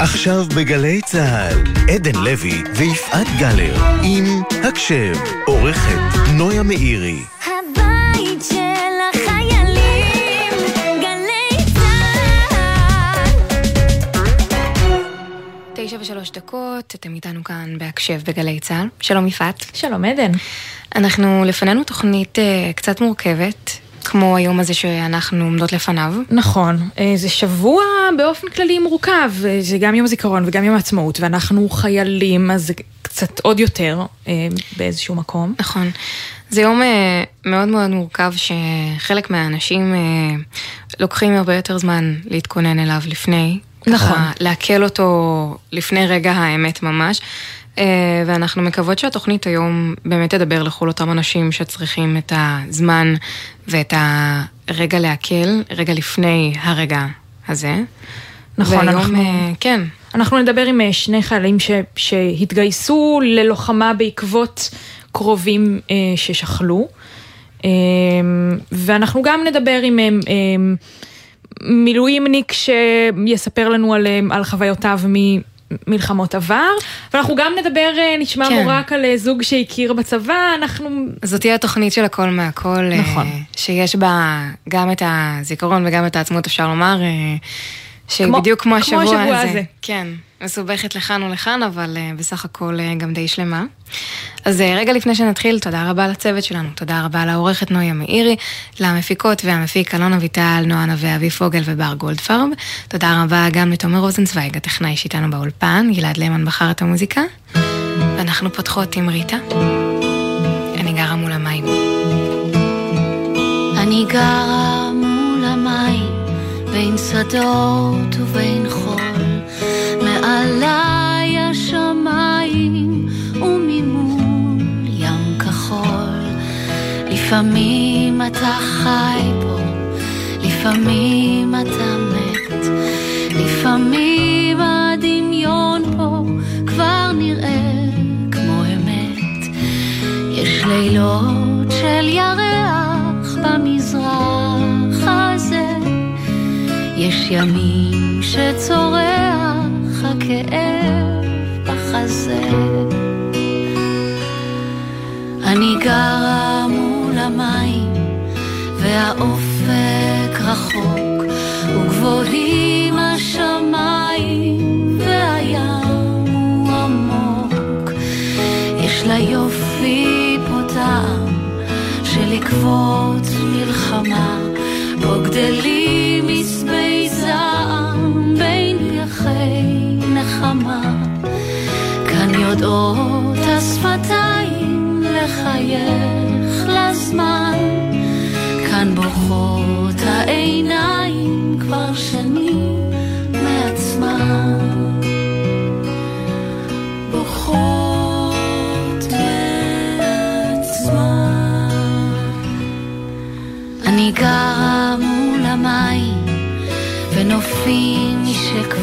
עכשיו בגלי צה"ל, עדן לוי ויפעת גלר, עם הקשב, עורכת נויה מאירי. הבית של החיילים, גלי צה"ל. תשע ושלוש דקות, אתם איתנו כאן בהקשב בגלי צה"ל. שלום יפעת. שלום עדן. אנחנו, לפנינו תוכנית אה, קצת מורכבת, כמו היום הזה שאנחנו עומדות לפניו. נכון, אה, זה שבוע באופן כללי מורכב, אה, זה גם יום הזיכרון וגם יום העצמאות, ואנחנו חיילים, אז זה קצת עוד יותר אה, באיזשהו מקום. נכון. זה יום מאוד מאוד מורכב שחלק מהאנשים לוקחים הרבה יותר זמן להתכונן אליו לפני. נכון. לעכל אותו לפני רגע האמת ממש. אה, ואנחנו מקוות שהתוכנית היום באמת תדבר לכל אותם אנשים שצריכים את הזמן ואת הרגע לעכל, רגע לפני הרגע הזה. נכון, והיום, אנחנו- אה, כן, אנחנו נדבר עם אה, שני חיילים ש, שהתגייסו ללוחמה בעקבות קרובים ששכלו, ואנחנו גם נדבר עם מילואימניק שיספר לנו על, על חוויותיו ממלחמות עבר, ואנחנו גם נדבר, אה, נשמע כן. מורק על אה, זוג שהכיר בצבא, אנחנו... זאת תהיה התוכנית של הכל מהכל, אה, נכון. שיש בה גם את הזיכרון וגם את העצמאות, אפשר לומר, שהיא כמו- כמו כמו השבוע השבוע הזה. הזה. כן, מסובכת לכאן ולכאן, אבל אה, בסך הכל אה, גם די שלמה. אז אה, רגע לפני שנתחיל, תודה רבה לצוות שלנו, תודה רבה לעורכת נויה מאירי, למפיקות והמפיק אלון אביטל, נועה נווה, אבי פוגל ובר גולדפרב. תודה רבה גם לתומר רוזנצוויג, הטכנאי שאיתנו באולפן, גלעד למן בחר את המוזיקה. ואנחנו פותחות עם ריטה. אני גרה מול המים. אני גרה מול המים, בין שדות ובין חול, לפעמים אתה חי פה, לפעמים אתה מת, לפעמים הדמיון פה כבר נראה כמו אמת. יש לילות של ירח במזרח הזה, יש ימים שצורח הכאב בחזה. אני גרה והאופק רחוק, וגבוהים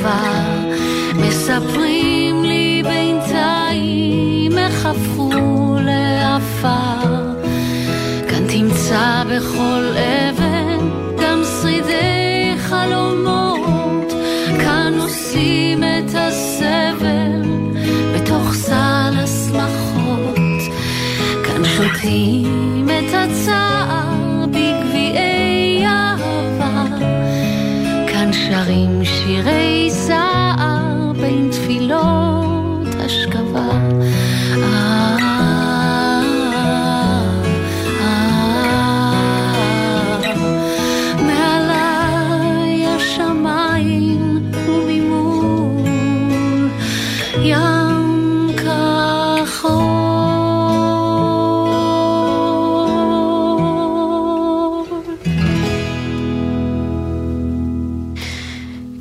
שכבר מספרים לי בינתיים איך הפכו לעפר. כאן תמצא בכל אבן גם שרידי חלומות, כאן עושים את הסבל בתוך סל השמחות, כאן שותים את הצער בגביעי אהבה, כאן שרים שירי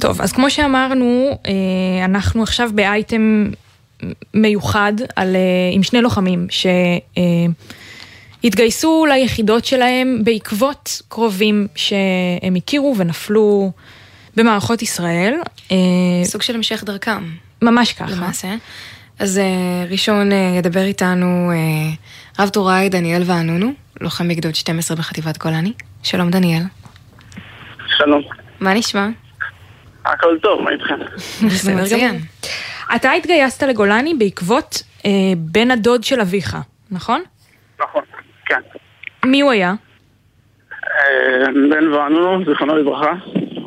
טוב, אז כמו שאמרנו, אה, אנחנו עכשיו באייטם מיוחד על, אה, עם שני לוחמים שהתגייסו ליחידות שלהם בעקבות קרובים שהם הכירו ונפלו במערכות ישראל. אה, סוג של המשך דרכם, ממש ככה. למעשה. אז אה, ראשון אה, ידבר איתנו אה, רב טוראי דניאל וענונו, לוחם בגדוד 12 בחטיבת גולני. שלום דניאל. שלום. מה נשמע? הכל טוב, מה איתכם? בסדר. אתה התגייסת לגולני בעקבות אה, בן הדוד של אביך, נכון? נכון, כן. מי הוא היה? אה, בן ואנו, זיכרונו לברכה,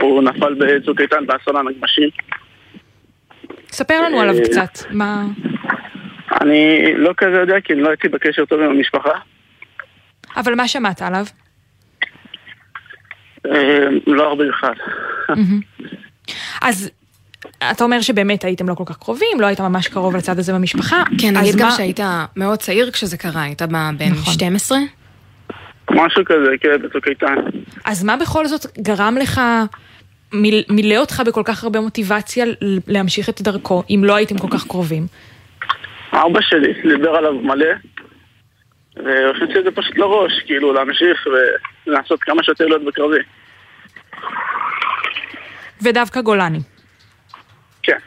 הוא נפל בצוק איתן באסון הנגמשים. ספר לנו עליו אה, קצת. מה... אני לא כזה יודע, כי לא הייתי בקשר טוב עם המשפחה. אבל מה שמעת עליו? אה, לא הרבה בכלל. אז אתה אומר שבאמת הייתם לא כל כך קרובים, לא היית ממש קרוב לצד הזה במשפחה. כן, אז נגיד גם מה- שהיית מאוד צעיר כשזה קרה, היית בן נכון. 12? משהו כזה, כן, בצוק איתן. אז מה בכל זאת גרם לך, מיל- מילא אותך בכל כך הרבה מוטיבציה ל- להמשיך את דרכו, אם לא הייתם כל כך קרובים? אבא שלי דיבר עליו מלא, והכניס את זה פשוט לראש, כאילו להמשיך ולעשות כמה שיותר להיות בקרבי. ודווקא גולני. כן,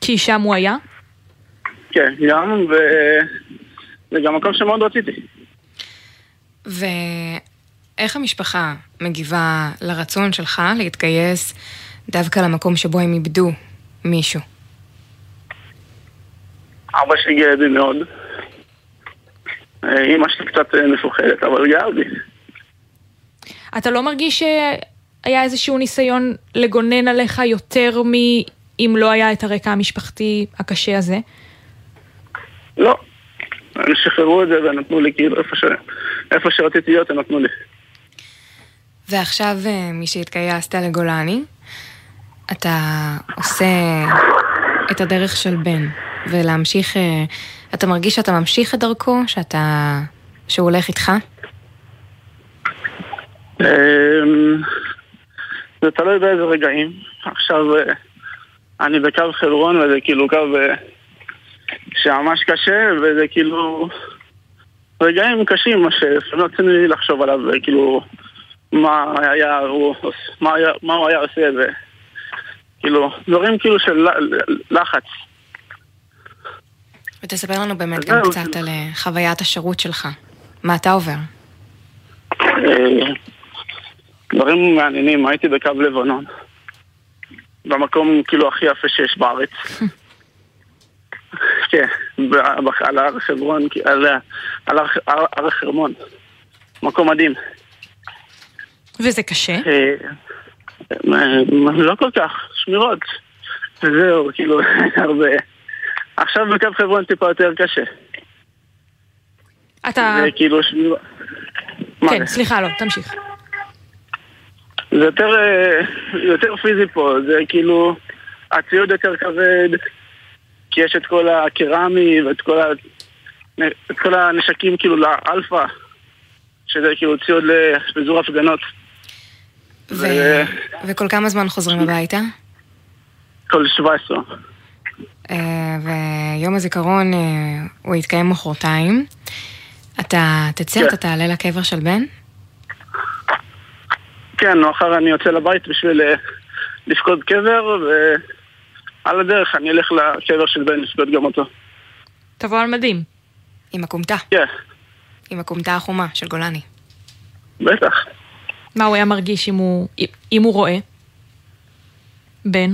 כי שם הוא היה? כן, גם, ו... זה גם מקום שמאוד רציתי. ואיך המשפחה מגיבה לרצון שלך להתגייס דווקא למקום שבו הם איבדו מישהו? אבא שלי גאה בי מאוד. אה, אמא שלי קצת אה, מפוחדת, אבל גאה בי. אתה לא מרגיש שהיה איזשהו ניסיון לגונן עליך יותר מאם לא היה את הרקע המשפחתי הקשה הזה? לא. הם שחררו את זה ונתנו לי כאילו איפה, ש... איפה שרציתי להיות הם נתנו לי. ועכשיו, אה, משהתגייסת לגולני, אתה עושה את הדרך של בן, ולהמשיך, אה, אתה מרגיש שאתה ממשיך את דרכו, שאתה, שהוא הולך איתך? זה תלוי באיזה רגעים. עכשיו אה, אני בקו חברון וזה כאילו קו אה, שממש קשה וזה כאילו רגעים קשים רצינו לי לחשוב עליו וכאילו מה היה הוא, מה היה, מה הוא היה עושה וכאילו דברים כאילו של לחץ. ותספר לנו באמת גם. קצת על אה, חוויית השירות שלך. מה אתה עובר? דברים מעניינים, הייתי בקו לבנון. במקום כאילו הכי יפה שיש בארץ. כן, על הר חברון, על הר- חרמון. מקום מדהים. וזה קשה. אה, לא כל כך, שמירות. וזהו, כאילו, הרבה. עכשיו בקו חברון טיפה יותר קשה. אתה... זה כאילו שמירות. כן? סליחה, לא, תמשיך. זה יותר, אה, יותר פיזי פה, זה כאילו, הציוד יותר כבד, כי יש את כל הקרמי ואת כל, ה, את כל הנשקים כאילו לאלפא, שזה כאילו ציוד לפיזור הפגנות. ו... ו- וכל כמה זמן חוזרים הביתה? כל 17. אה, ויום הזיכרון אה, הוא יתקיים מחרתיים. אתה תצא, כן. אתה תעלה לקבר של בן? כן, מחר אני יוצא לבית בשביל אה, לפקוד קבר, ועל הדרך אני אלך לקבר של בן לפקוד גם אותו. תבוא על מדים. עם הכומתה, כן, עם הכומתה החומה של גולני. בטח. מה הוא היה מרגיש אם הוא, אם הוא רואה? בן?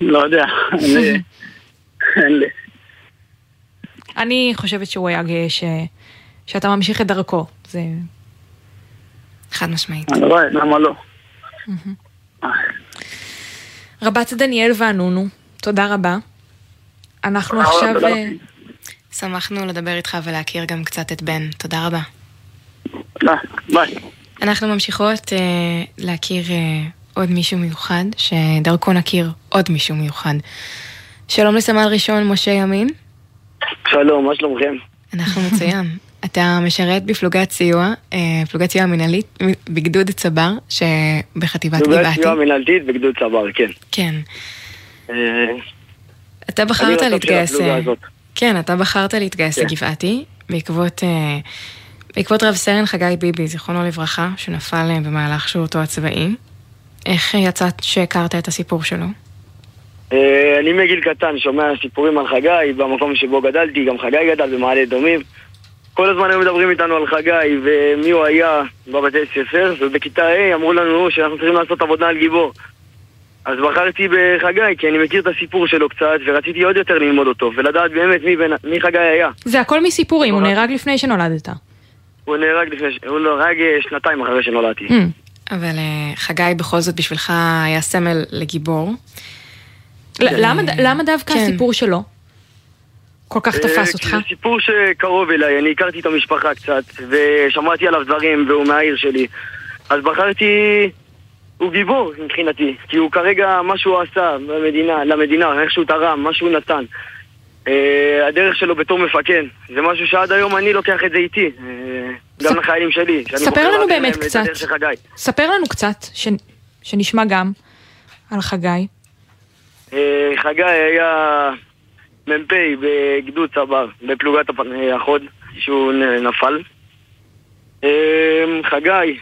לא יודע, אין לי- אין לי. אני חושבת שהוא היה גאה ש... שאתה ממשיך את דרכו. זה... חד משמעית. הלוואי, למה לא? רבת דניאל ואנונו, תודה רבה. אנחנו עכשיו... אה, שמחנו לדבר איתך ולהכיר גם קצת את בן. תודה רבה. ביי. אנחנו ממשיכות אה, להכיר אה, עוד מישהו מיוחד, שדרכו נכיר עוד מישהו מיוחד. שלום לסמל ראשון משה ימין, שלום, מה שלומכם? אנחנו מצוין. אתה משרת בפלוגת סיוע, אה, פלוגת סיוע מנהלית בגדוד צבר, שבחטיבת פלוגת גבעתי. סיוע מנהלתית בגדוד צבר, כן. כן. אה, אתה אני בחרת לא להתגייס... אה. כן, אתה בחרת להתגייס כן. לגבעתי, בעקבות, אה, בעקבות רב סרן חגי ביבי, זיכרונו לברכה, שנפל אה, במהלך שירותו הצבאי. איך אה, יצאת שהכרת את הסיפור שלו? אה, אני מגיל קטן שומע סיפורים על חגי, במקום שבו גדלתי, גם חגי גדל במעלה אדומים. כל הזמן היו מדברים איתנו על חגי ומי הוא היה בבתי ספר, ובכיתה ה' אמרו לנו שאנחנו צריכים לעשות עבודה על גיבור. אז בחרתי בחגי, כי אני מכיר את הסיפור שלו קצת, ורציתי עוד יותר ללמוד אותו, ולדעת באמת מי, בין, מי חגי היה. זה הכל מסיפורים, הוא. נהרג לפני שנולדת. הוא נהרג לפני, ש- הוא נהרג אה, שנתיים אחרי שנולדתי. Mm. אבל אה, חגי בכל זאת בשבילך היה סמל לגיבור. למה ד- למה דווקא כן. הסיפור שלו? כל כך תפס אה, אותך? כי זה סיפור שקרוב אליי, אני הכרתי את המשפחה קצת, ושמעתי עליו דברים, והוא מהעיר שלי. אז בחרתי... הוא גיבור מבחינתי, כי הוא כרגע, מה שהוא עשה במדינה, למדינה, איך שהוא תרם, מה שהוא נתן. אה, הדרך שלו בתור מפקד, זה משהו שעד היום אני לוקח את זה איתי. אה, גם ספ- לחיילים שלי. ספר לנו באמת קצת. ספר לנו קצת, ש- שנשמע גם על חגי. אה, חגי היה מ"פ בגדוד צבר, בפלוגת אה, החוד, שהוא נפל. אה, חגי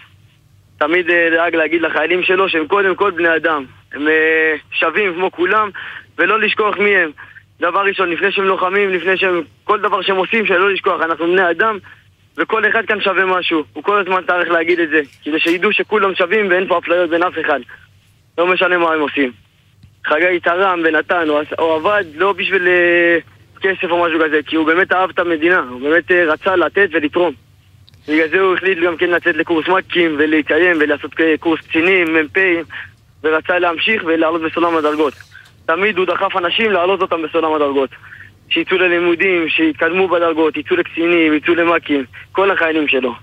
תמיד אה, דאג להגיד לחיילים שלו שהם קודם כל בני אדם. הם אה, שווים כמו כולם, ולא לשכוח מי הם. דבר ראשון, לפני שהם לוחמים, לפני שהם... כל דבר שהם עושים, שלא לשכוח, אנחנו בני אדם, וכל אחד כאן שווה משהו. הוא כל הזמן צריך להגיד את זה, כדי שידעו שכולם שווים ואין פה אפליות בין אף אחד. לא משנה מה הם עושים. חגי תרם ונתן, הוא, עבד לא בשביל אה, כסף או משהו כזה, כי הוא באמת אהב את המדינה, הוא באמת אה, רצה לתת ולתרום. בגלל זה הוא החליט גם כן לצאת לקורס מ"כים ולהתקיים ולעשות אה, קורס קצינים, מ"פים, ורצה להמשיך ולעלות בסולם הדרגות. תמיד הוא דחף אנשים להעלות אותם בסולם הדרגות. שיצאו ללימודים, שיתקדמו בדרגות, יצאו לקצינים, יצאו למ"כים, כל החיילים שלו.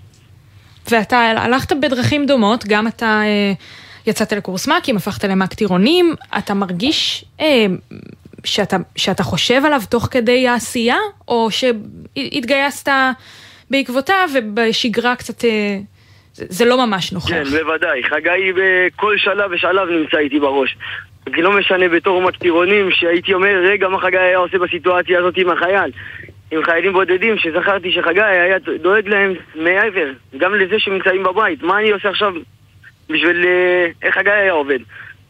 ואתה הלכת בדרכים דומות, גם אתה אה, יצאת לקורס מ"כים, הפכת למ"ק טירונים, אתה מרגיש אה, שאתה, שאתה חושב עליו תוך כדי העשייה, או שהתגייסת בעקבותיו ובשגרה קצת, אה, זה, זה לא ממש נוכח. כן, בוודאי. חגי בכל שלב ושלב נמצא איתי בראש. כי לא משנה בתור מקטירונים שהייתי אומר, רגע, מה חגי היה עושה בסיטואציה הזאת עם החייל? עם חיילים בודדים, שזכרתי שחגי היה דואג להם מעבר, גם לזה שנמצאים בבית. מה אני עושה עכשיו בשביל... אה, איך חגי היה עובד?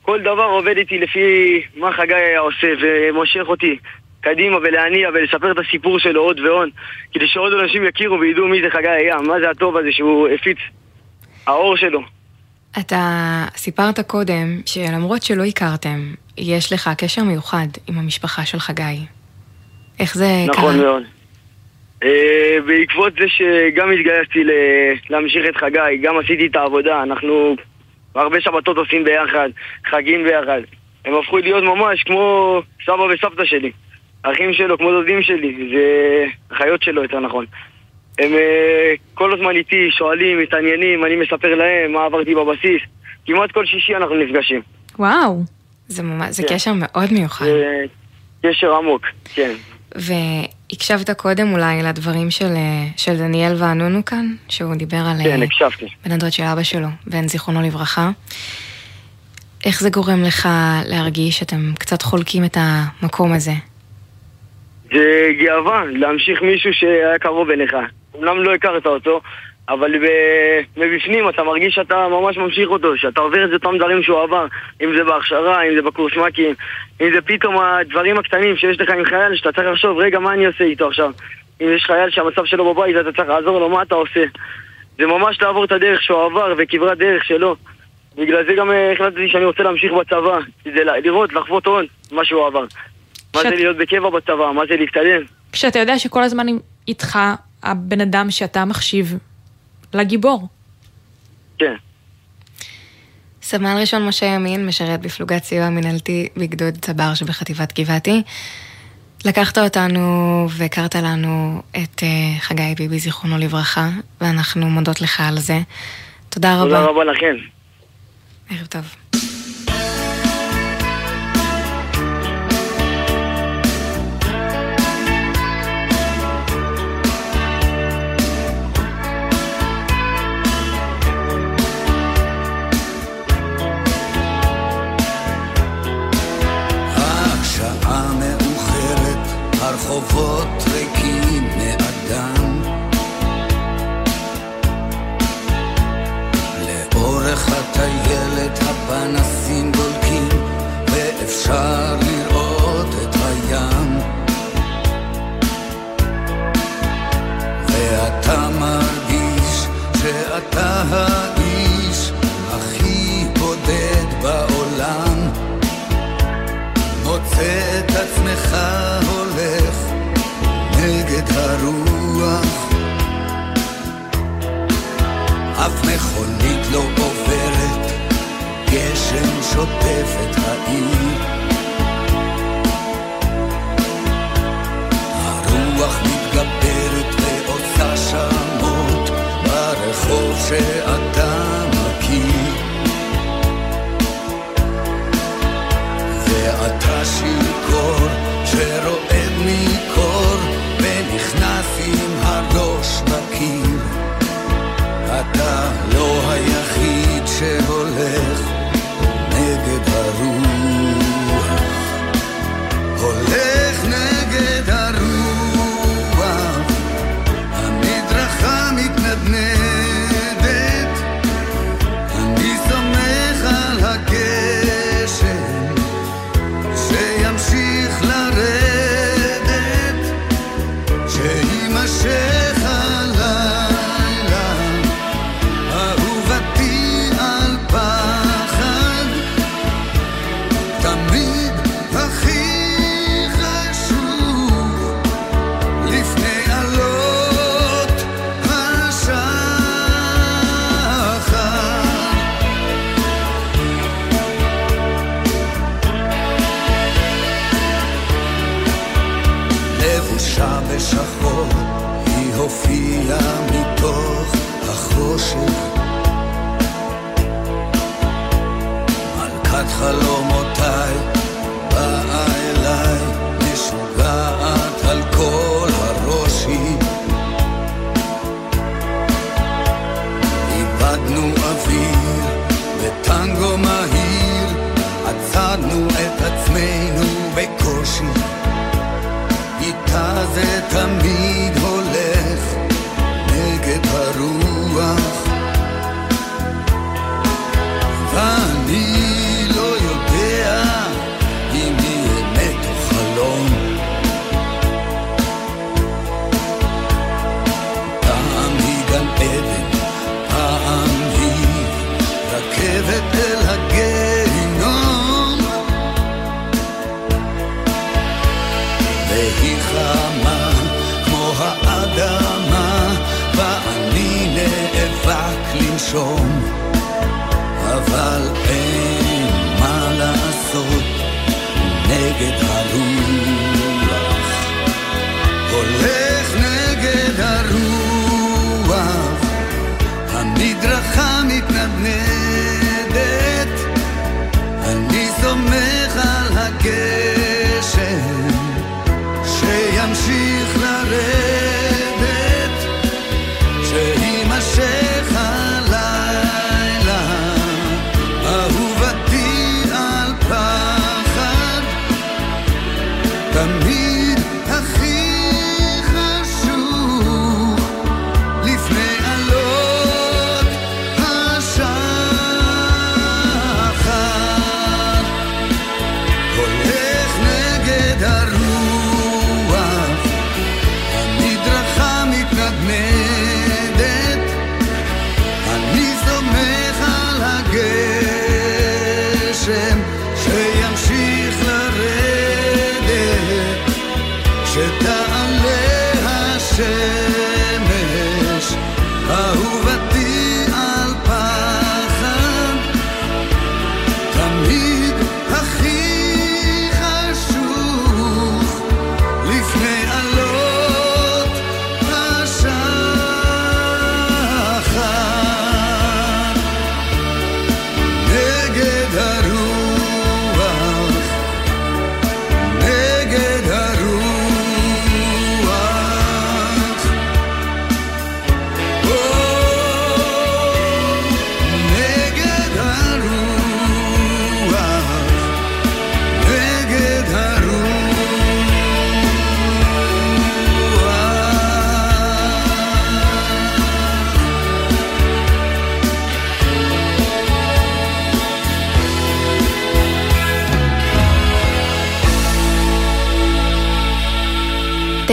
כל דבר עובד איתי לפי מה חגי היה עושה, ומושך אותי קדימה ולהניע ולספר את הסיפור שלו עוד ועוד, כדי שעוד אנשים יכירו וידעו מי זה חגי היה, מה זה הטוב הזה שהוא הפיץ, האור שלו. אתה סיפרת קודם שלמרות שלא הכרתם, יש לך קשר מיוחד עם המשפחה של חגי. איך זה קרה? נכון מאוד. אה, בעקבות זה שגם התגייסתי להמשיך את חגי, גם עשיתי את העבודה, אנחנו הרבה שבתות עושים ביחד, חגים ביחד. הם הפכו להיות ממש כמו סבא וסבתא שלי. אחים שלו, כמו דודים שלי, זה אחיות שלו יותר נכון. הם אה, כל הזמן איתי, שואלים, מתעניינים, אני מספר להם מה עברתי בבסיס. כמעט כל שישי אנחנו נפגשים. וואו. זה, ממש, זה כן. קשר מאוד מיוחד. זה קשר עמוק, כן. והקשבת קודם אולי לדברים של, אה, של דניאל וענונו כאן, שהוא דיבר על כן, אה, הקשבתי. בן הדוד של אבא שלו, בן זיכרונו לברכה. איך זה גורם לך להרגיש שאתם קצת חולקים את המקום הזה? זה גאווה להמשיך מישהו שהיה קרוב אליך. אומנם לא הכרת אותו, אבל מבפנים אתה מרגיש שאתה ממש ממשיך אותו, שאתה עובר את אותם דברים שהוא עבר, אם זה בהכשרה, אם זה בקורס מ"כים, אם זה פתאום הדברים הקטנים שיש לך עם חייל, שאתה צריך לחשוב, רגע, מה אני עושה איתו עכשיו? אם יש חייל שהמצב שלו בבית ואתה צריך לעזור לו, מה אתה עושה? זה ממש לעבור את הדרך שהוא עבר וכברת דרך שלו. בגלל זה גם אה, החלטתי שאני רוצה להמשיך בצבא, ל- לראות, לחוות עוד מה שהוא עבר. מה זה להיות בקבע בצבא, מה זה להתקדם. כשאתה יודע שכל הזמן איתך הבן אדם שאתה מחשיב לגיבור. כן. סמל ראשון משה ימין משרת בפלוגת סיוע מנהלתי בגדוד צבר שבחטיבת גבעתי. לקחת אותנו והכרת לנו את אה, חגי ביבי, זיכרונו לברכה, ואנחנו מודות לך על זה. תודה תודה רבה. רבה לכם. ערב טוב. מכונית לא עוברת, גשם שוטף את העיר. הרוח מתגברת ועושה שמות ברחוב שאתה מכיר. ואתה שיכור שרועד מי...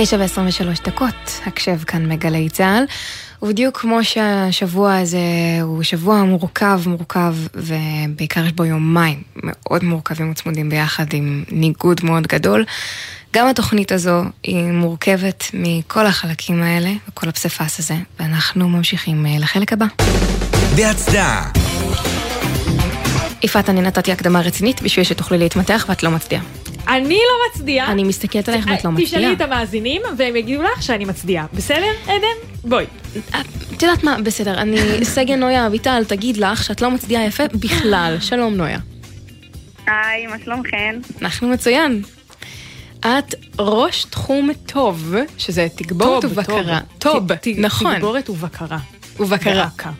תשע ועשרים ושלוש דקות, הקשב כאן מגלי צה"ל. ובדיוק כמו שהשבוע הזה הוא שבוע מורכב, מורכב, ובעיקר יש בו יומיים מאוד מורכבים וצמודים ביחד עם ניגוד מאוד גדול, גם התוכנית הזו היא מורכבת מכל החלקים האלה, וכל הפסיפס הזה, ואנחנו ממשיכים אה, לחלק הבא. בהצדעה. יפעת, אני נתתי הקדמה רצינית בשביל שתוכלי להתמתח ואת לא מצדיעה. אני לא מצדיעה. אני מסתכלת עליך ואת לא אה, תשאלי מצדיעה. את המאזינים והם יגידו לך שאני מצדיעה. בסדר, עדן? בואי. את יודעת מה, בסדר, אני סגן נויה אביטל, תגיד לך שאת לא מצדיעה יפה בכלל. שלום נויה. היי, מה שלומכן? אנחנו מצוין. את ראש תחום טוב, שזה תגבורת ובקרה. טוב, ת- נכון. תגבורת ובקרה. ובקרה. באכ"א.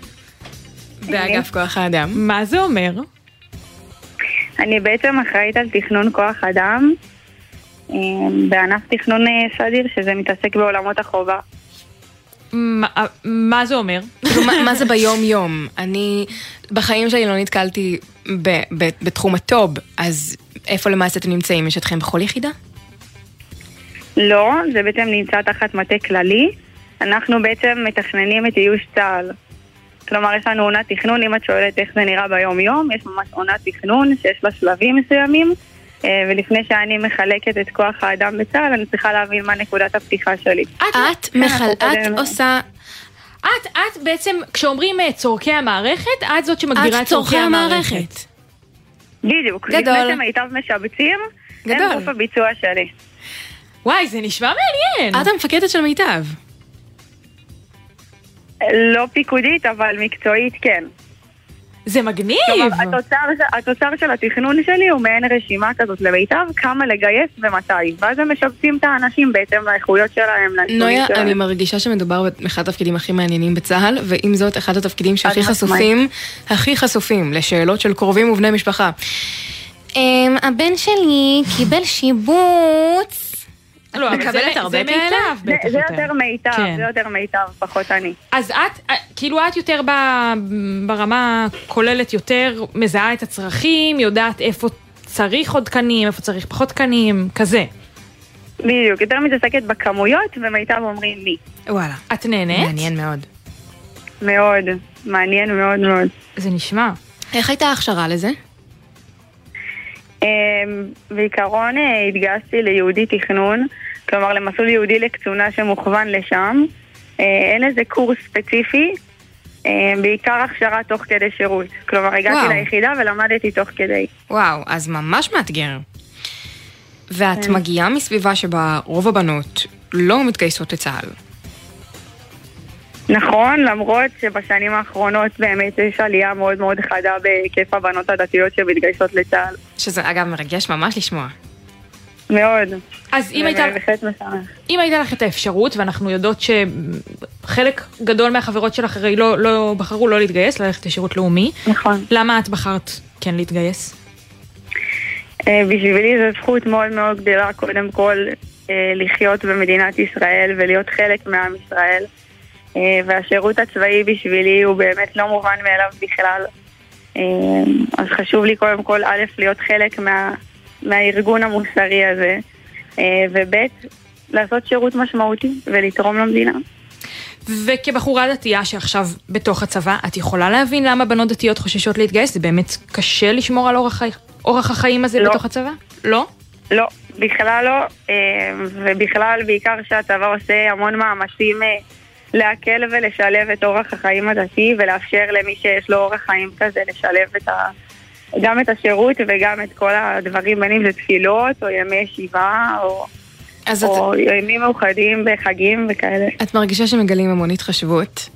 באגף כוח האדם. מה זה אומר? אני בעצם אחראית על תכנון כוח אדם אה, בענף תכנון אה, סדיר, שזה מתעסק בעולמות החובה. מה- מה זה אומר? כאילו, מה- זה ביום-יום? אני בחיים שלי לא נתקלתי בתחום הטוב, אז איפה למעשה אתם נמצאים? יש אתכם בכל יחידה? לא, זה בעצם נמצא תחת מטה כללי. אנחנו בעצם מתכננים את איוש צה"ל. כלומר, יש לנו עונת תכנון, אם את שואלת איך זה נראה ביום-יום, יש ממש עונת תכנון שיש לה שלבים מסוימים, אה, ולפני שאני מחלקת את כוח האדם בצה"ל, אני צריכה להבין מה נקודת הפתיחה שלי. את מחל... את עושה... את, את בעצם, כשאומרים אה, צורכי המערכת, את זאת שמגדירה את את צורכי המערכת. בדיוק. גדול. לפני שמיטב משבצים, גדול. הם גוף הביצוע שלי. וואי, זה נשמע מעניין. את המפקדת של מיטב. לא פיקודית, אבל מקצועית כן. זה מגניב. כלומר, התוצר, התוצר של התכנון שלי הוא מעין רשימה כזאת למיטב, כמה לגייס ומתי. ואז הם משבצים את האנשים בהתאם לאיכויות שלהם, נויה, שלהם. אני מרגישה שמדובר באחד התפקידים הכי מעניינים בצה"ל, ועם זאת, אחד התפקידים שהכי חשופים, הכי חשופים לשאלות של קרובים ובני משפחה. אמ, הבן שלי קיבל שיבוץ. לא, אבל מקבלת זה- הרבה זה כאלה? מאליו זה, בטח זה יותר. יותר מיטב, כן. זה יותר מיטב, פחות אני. אז את, אה, כאילו את יותר ב- ברמה הכוללת יותר, מזהה את הצרכים, יודעת איפה צריך עוד תקנים, איפה צריך פחות תקנים, כזה. בדיוק, יותר מתעסקת בכמויות, ומיטב אומרים לי. וואלה. את נהנית? מעניין מאוד. מאוד, מעניין מאוד מאוד. זה נשמע. איך הייתה ההכשרה לזה? אמ, בעיקרון אה, התגייסתי ליהודי תכנון, כלומר למסלול יהודי לקצונה שמוכוון לשם. אה, אין איזה קורס ספציפי, אה, בעיקר הכשרה תוך כדי שירות. כלומר הגעתי וואו. ליחידה ולמדתי תוך כדי. וואו, אז ממש מאתגר. ואת כן. מגיעה מסביבה שבה רוב הבנות לא מתגייסות לצה"ל. נכון, למרות שבשנים האחרונות באמת יש עלייה מאוד מאוד חדה בהיקף הבנות הדתיות שמתגייסות לצה"ל. שזה אגב מרגש ממש לשמוע. מאוד. אז אם הייתה. אם הייתה לך את האפשרות, ואנחנו יודעות שחלק גדול מהחברות שלך הרי לא, לא בחרו לא להתגייס, ללכת לשירות לאומי, נכון. למה את בחרת כן להתגייס? אה, בשבילי זו זכות מאוד מאוד גדולה, קודם כל, אה, לחיות במדינת ישראל ולהיות חלק מעם ישראל. אה, והשירות הצבאי בשבילי הוא באמת לא מובן מאליו בכלל. אה, אז חשוב לי קודם כל, א', להיות חלק מה, מהארגון המוסרי הזה, אה, וב', לעשות שירות משמעותי ולתרום למדינה. וכבחורה דתייה שעכשיו בתוך הצבא, את יכולה להבין למה בנות דתיות חוששות להתגייס? זה באמת קשה לשמור על אורח, אורח החיים הזה לא. בתוך הצבא? לא? לא, בכלל לא, ובכלל בעיקר שהצבא עושה המון מאמצים להקל ולשלב את אורח החיים הדתי ולאפשר למי שיש לו אורח חיים כזה לשלב את ה... גם את השירות וגם את כל הדברים, בין אם זה תפילות או ימי ישיבה או, אז את, או ימים מאוחדים בחגים וכאלה. את מרגישה שמגלים המון התחשבות,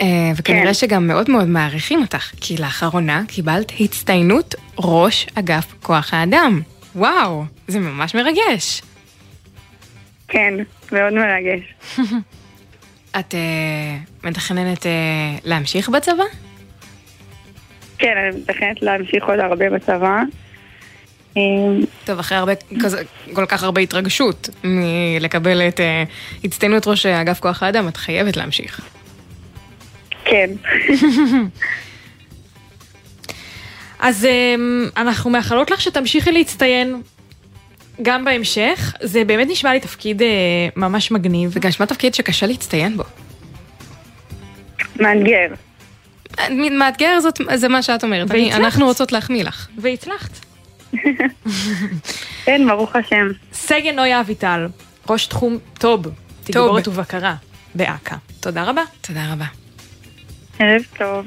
אה, וכנראה כן. שגם מאוד מאוד מעריכים אותך, כי לאחרונה קיבלת הצטיינות ראש אגף כוח האדם. וואו, זה ממש מרגש. כן, מאוד מרגש. את אה, מתכננת אה, להמשיך בצבא? כן, אני מתכנת להמשיך עוד הרבה בצבא. אה, טוב, אחרי הרבה, כזה, כל כך הרבה התרגשות מלקבל את אה, הצטיינות ראש אגף כוח האדם, את חייבת להמשיך. כן. אז אמ, אנחנו מאחלות לך שתמשיכי להצטיין גם בהמשך. זה באמת נשמע לי תפקיד אה, ממש מגניב. וגם נשמע תפקיד שקשה להצטיין בו. מאתגר. מאתגר זאת, זה מה שאת אומרת. אני, והצלחת. אנחנו רוצות להחמיא לך. והצלחת. כן, ברוך השם. סגן נויה אביטל, ראש תחום טוב, תגבורת ובקרה, באכ"א. תודה רבה. תודה רבה. ערב טוב.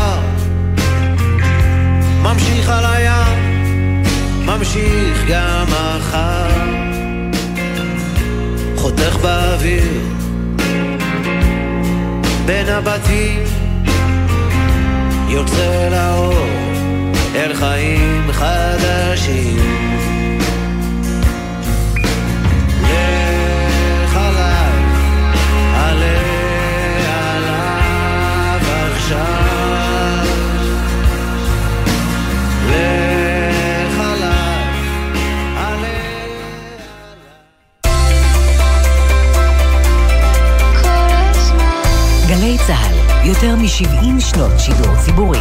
ממשיך על הים, ממשיך גם מחר. חותך באוויר, בין הבתים, יוצא לאור, אל חיים חדשים. שנות שידור ציבורי.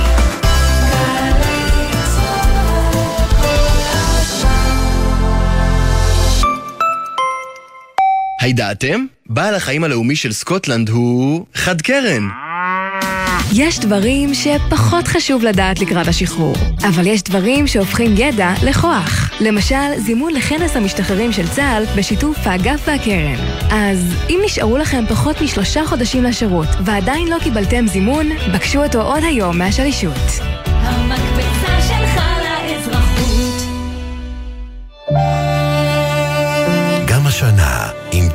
הידעתם? בעל החיים הלאומי של סקוטלנד הוא חד קרן. יש דברים שפחות חשוב לדעת לקראת השחרור, אבל יש דברים שהופכים ידע לכוח. למשל, זימון לכנס המשתחררים של צה"ל בשיתוף האגף והקרן. אז אם נשארו לכם פחות משלושה חודשים לשירות ועדיין לא קיבלתם זימון, בקשו אותו עוד היום מהשלישות.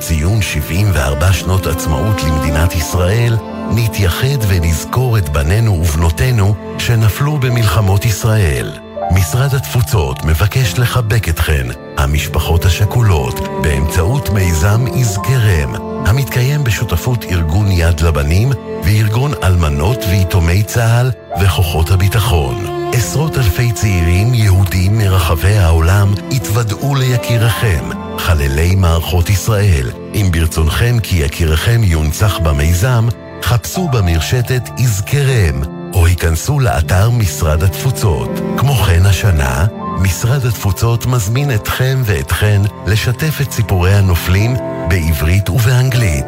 עם ציון 74 שנות עצמאות למדינת ישראל, נתייחד ונזכור את בנינו ובנותינו שנפלו במלחמות ישראל. משרד התפוצות מבקש לחבק אתכן, המשפחות השכולות, באמצעות מיזם יזכרם, המתקיים בשותפות ארגון יד לבנים וארגון אלמנות ויתומי צה"ל וכוחות הביטחון. עשרות אלפי צעירים יהודים מרחבי העולם התוודעו ליקיריכם, חללי מערכות ישראל. אם ברצונכם כי יקיריכם יונצח במיזם, חפשו במרשתת יזכרם, או היכנסו לאתר משרד התפוצות. כמו כן השנה, משרד התפוצות מזמין אתכם ואתכן לשתף את סיפורי הנופלים בעברית ובאנגלית,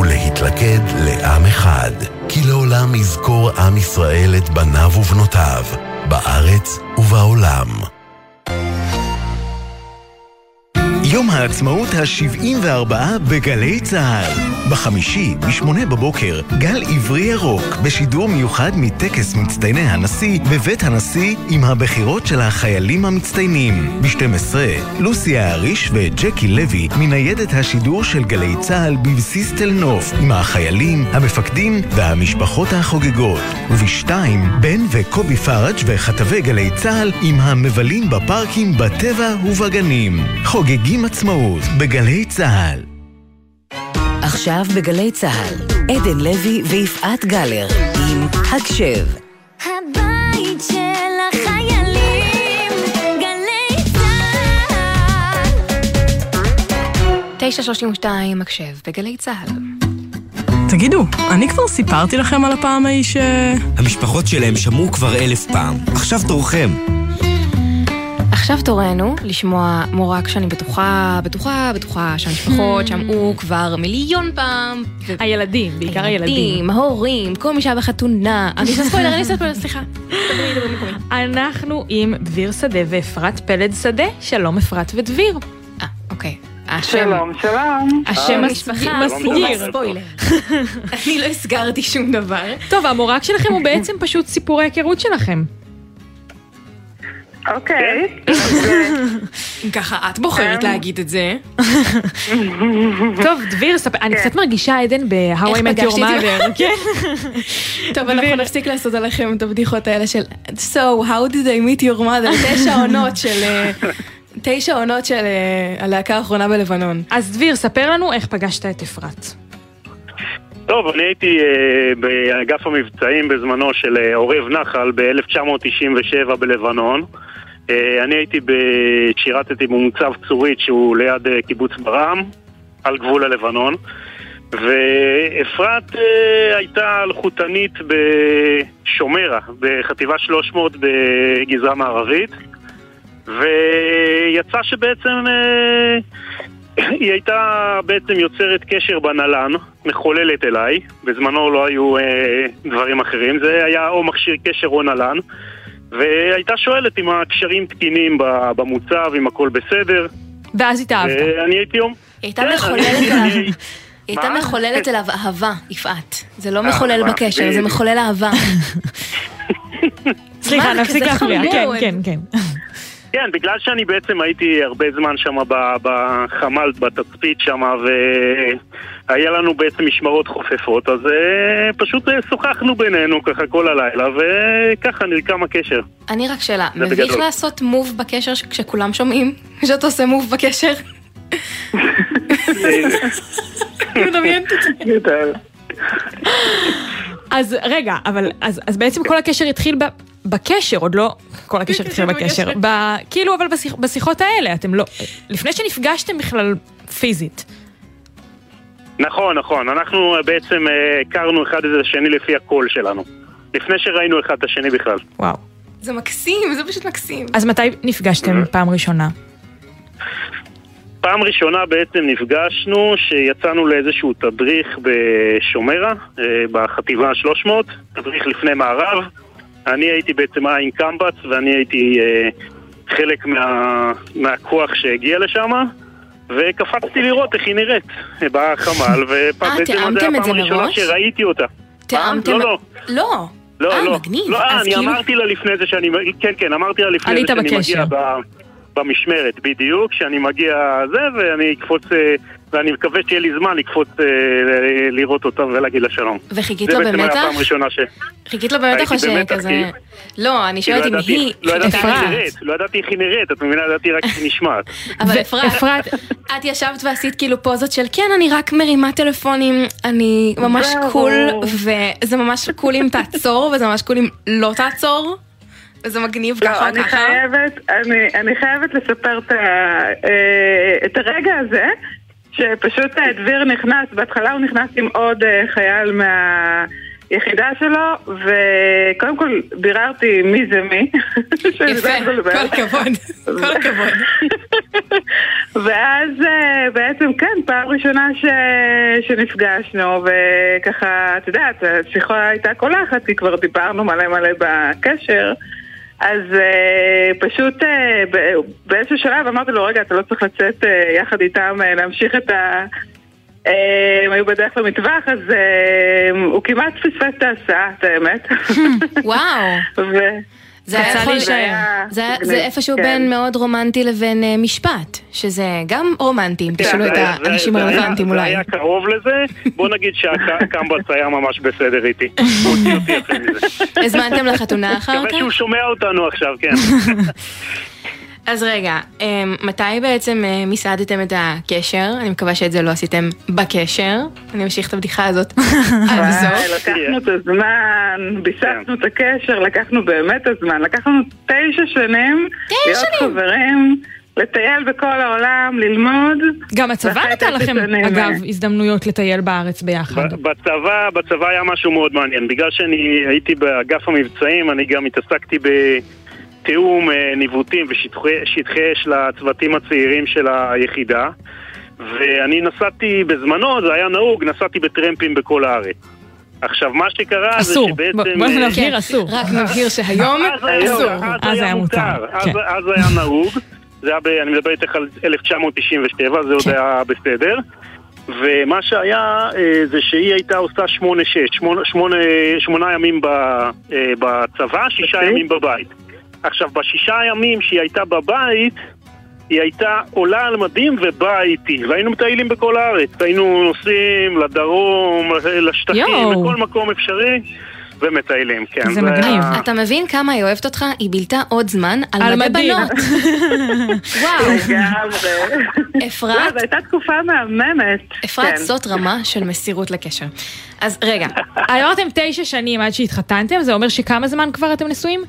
ולהתלכד לעם אחד. כי לעולם יזכור עם ישראל את בניו ובנותיו, בארץ ובעולם. יום העצמאות ה-74 בגלי צה"ל. בחמישי, ב-8 בבוקר, גל עברי ירוק, בשידור מיוחד מטקס מצטייני הנשיא בבית הנשיא עם הבחירות של החיילים המצטיינים. ב-12, לוסי האריש וג'קי לוי מניידת השידור של גלי צה"ל בבסיס תל נוף עם החיילים, המפקדים והמשפחות החוגגות. וב-2, בן וקובי פראג' וכתבי גלי צה"ל עם המבלים בפארקים בטבע ובגנים. חוגגים עצמאות בגלי צה"ל. עכשיו בגלי צה"ל, עדן לוי ויפעת גלר, עם הקשב. הבית של החיילים, גלי צה"ל. 9.32 מקשב בגלי צה"ל. תגידו, אני כבר סיפרתי לכם על הפעם ההיא ש... המשפחות שלהם שמעו כבר אלף פעם. עכשיו תורכם. עכשיו תורנו לשמוע מורק שאני בטוחה, בטוחה, בטוחה שהמשפחות שמעו כבר מיליון פעם. הילדים, בעיקר הילדים. ההורים, כל מי שהיה בחתונה. אני עושה ספוילר, אני עושה ספוילר, סליחה. אנחנו עם דביר שדה ואפרת פלד שדה. שלום אפרת ודביר. אה, אוקיי. שלום, שלום. השם המשפחה מסגיר. ספוילר. אני לא הסגרתי שום דבר. טוב, המורג שלכם הוא בעצם פשוט סיפור ההיכרות שלכם. אוקיי. ככה את בוחרת להגיד את זה. טוב, דביר, אני קצת מרגישה עדן ב-How I Met Your Mother, כן? טוב, אנחנו נפסיק לעשות עליכם את הבדיחות האלה של So, how did I meet your mother? תשע עונות של... אה, תשע עונות של אה, הלהקה האחרונה בלבנון. אז דביר, ספר לנו איך פגשת את אפרת. טוב, אני הייתי אה, באגף המבצעים בזמנו של אה, עורב נחל ב-1997 בלבנון. אה, אני הייתי. שירתתי במוצב צורית שהוא ליד אה, קיבוץ ברעם, על גבול הלבנון. ואפרת אה, הייתה אלחוטנית בשומרה, בחטיבה 300 בגזרה מערבית. ויצא שבעצם היא הייתה בעצם יוצרת קשר בנל"ן, מחוללת אליי, בזמנו לא היו דברים אחרים, זה היה או מכשיר קשר או נל"ן, והייתה שואלת אם הקשרים תקינים ב- במוצב, אם הכל בסדר. ואז התאהבת. ואני הייתי אומר... היא הייתה כן, מחוללת. אני- היא הייתה? מחוללת אליו אהבה, יפעת. זה לא מחולל אהבה, בקשר, זה. מחולל אהבה. סליחה, נפסיק להפריע. כן. כן, כן. כן, בגלל שאני בעצם הייתי הרבה זמן שם בחמ"ל, בתצפית שם, והיה לנו בעצם משמרות חופפות, אז אה, פשוט אה, שוחחנו בינינו ככה כל הלילה, וככה נרקם הקשר. אני רק שאלה, מביך בגדול. לעשות מוב בקשר כשכולם שומעים? שאתה עושה מוב בקשר? אני מדמיינת את זה. אז רגע, אבל אז, אז בעצם כל הקשר התחיל ב, בקשר, עוד לא כל הקשר התחיל בקשר. ב, כאילו, אבל בשיח, בשיחות האלה, אתם לא... לפני שנפגשתם בכלל פיזית. נכון, נכון, אנחנו אה, בעצם אה, הכרנו אחד את השני לפי הקול שלנו. לפני שראינו אחד את השני בכלל. וואו. זה מקסים, זה פשוט מקסים. אז מתי נפגשתם פעם ראשונה? פעם ראשונה בעצם נפגשנו שיצאנו לאיזשהו תדריך בשומרה, אה, בחטיבה ה-300, תדריך לפני מערב. אני הייתי בעצם עין קמב"ץ ואני הייתי אה, חלק מה, מהכוח שהגיע לשם. וקפצתי לראות איך היא נראית אה, בחמ"ל, ובעצם אה, את זה הפעם הראשונה? שראיתי אותה. תיאמתם? לא, לא. לא. לא, אה, לא. מגניב. לא, אה, אני כאילו- אמרתי לה לפני זה שאני... כן, כן, אמרתי לה לפני זה שאני בקשר. מגיע ב, במשמרת, בדיוק, שאני מגיע זה, ואני אקפוץ... אה, ואני מקווה שיהיה לי זמן לקפוץ אה, לראות אותה ולהגיד לה שלום. וחיכית זה לו בעצם היה במתח? הפעם הראשונה ש... חיכית לו במתח או במתח, שכזה... לא, אני כי שואלת לא אם היא... לא ידעתי איך היא. נראית, לא ידעתי איך היא נראית, את מבינה? ידעתי רק איך היא נשמעת. אבל אפרת, את ישבת ועשית כאילו פוזות של כן, אני רק מרימה טלפונים, אני ממש. cool, וזה ממש cool אם תעצור, וזה ממש cool אם לא תעצור, וזה מגניב לא, ככה או אני ככה. חייבת, אני, אני חייבת לספר את, ה, אה, את הרגע הזה, שפשוט דביר נכנס, בהתחלה הוא נכנס עם עוד אה, חייל מהיחידה שלו, וקודם כל ביררתי מי זה מי. יפה, כל הכבוד, כל הכבוד. ואז אה, בעצם כן, פעם ראשונה ש... שנפגשנו, וככה, את יודעת, השיחה הייתה קולחת, כי כבר דיברנו מלא מלא בקשר. אז אה, פשוט ב- באיזשהו שלב אמרתי לו, רגע, אתה לא צריך לצאת אה, יחד איתם, אה, להמשיך את ה... הם היו בדרך למטווח, אז הוא כמעט פספס את ההסעה, את האמת. וואו. זה היה יכול להישאר. זה היה- זה איפשהו כן. בין מאוד רומנטי לבין אה, משפט, שזה גם רומנטי, אם תשאלו את זה- האנשים זה- זה הרלוונטיים זה אולי. היה קרוב לזה, בוא נגיד שהקמב"ץ היה ממש בסדר איתי. הזמנתם לחתונה אחר מקווה כך? שהוא שומע אותנו עכשיו, כן. אז רגע, אמ, מתי בעצם אה, מיסדתם את הקשר? אני מקווה שאת זה לא עשיתם בקשר. אני אמשיך את הבדיחה הזאת עד וואי, הסוף. לקחנו את הזמן, ביססנו את הקשר, לקחנו באמת את הזמן, לקח לנו תשע שנים להיות חברים, לטייל בכל העולם, ללמוד. גם הצבא נתן לכם, שנים, אגב, אה, הזדמנויות לטייל בארץ ביחד. ב- בצבא, בצבא היה משהו מאוד מעניין. בגלל שאני הייתי באגף המבצעים, אני גם התעסקתי בתיאום אה, ניווטים ושטחי אש לצוותים הצעירים של היחידה. ואני נסעתי, בזמנו זה היה נהוג, נסעתי בטרמפים בכל הארץ. עכשיו, מה שקרה אסור. זה שבעצם... בוא- בוא אה, נבהיר, אסור. רק נבהיר שהיום אסור. אז אז היה מותר, אז- כן. אז היה נהוג. זה היה, ב, אני מדבר איתך על 1997, זה עוד היה בסדר. ומה שהיה אה, זה שהיא הייתה עושה שמונה שש, שמונה, שמונה, שמונה ימים ב, בצבא, שישה אוקיי. ימים בבית. עכשיו, בשישה ימים שהיא הייתה בבית, היא הייתה עולה על מדים ובאה איתי, והיינו מטיילים בכל הארץ. היינו נוסעים לדרום, לשטחים, יואו. בכל מקום אפשרי, ומטיילים, כן. זה מגניב. אתה מבין כמה היא אוהבת אותך? היא בילתה עוד זמן על על מדי. בנות. וואו. לגמרי. אפרת, לא, זו הייתה תקופה מהממת. אפרת, כן. זאת רמה של מסירות לקשר. אז רגע, אמרתם תשע שנים עד שהתחתנתם, זה אומר שכמה זמן כבר אתם נשואים?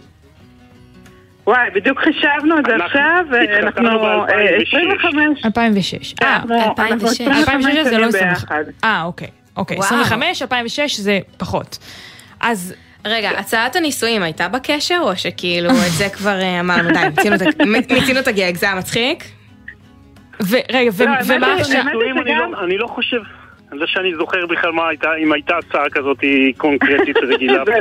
וואי, בדיוק חישבנו את זה עכשיו, אנחנו אה, ב-2006. 25. 2006. אה, אנחנו- אנחנו 2006. 2006 זה לא שנים 25. ביחד. אה, אוקיי. אוקיי, וואו. 25, 2006 זה פחות. אז רגע, הצעת הנישואים הייתה בקשר, או שכאילו את זה כבר אה, אמרנו, די, מיצינו את הגג, זה היה מצחיק? ורגע, לא, ומה עכשיו? לא- אני לא חושב... זה שאני זוכר בכלל מה הייתה, אם הייתה הצעה כזאת קונקרטית רגילה.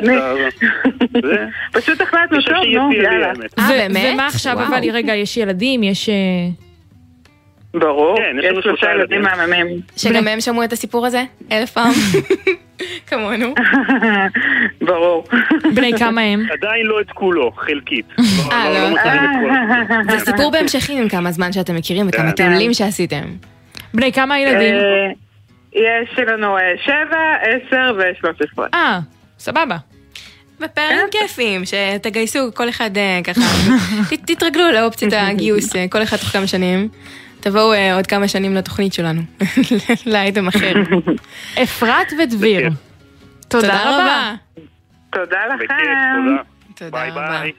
פשוט החלטנו, טוב, נו, יאללה. אה? ומה עכשיו. אבל רגע, יש ילדים, יש... אה, ברור, כן, יש לנו שלושה ילדים. מהממים. שגם הם שמעו את הסיפור הזה? אלף פעם? כמונו. ברור. בני כמה הם? עדיין לא את כולו, חלקית. אה, לא- לא? לא כל זה סיפור בהמשכים עם כמה זמן שאתם מכירים וכמה כן. טיולים שעשיתם. בני כמה ילדים? יש לנו אה, שבע, עשר ושלוש עשרה. אה, סבבה. בפערים כיפים, שתגייסו כל אחד אה, ככה, תתרגלו לאופציית הגיוס, אה, כל אחד תוך כמה שנים. תבואו עוד כמה שנים לתוכנית שלנו, לאייטם אחר. אפרת ודביר. תודה רבה. תודה לכם. ביי רבה. ביי.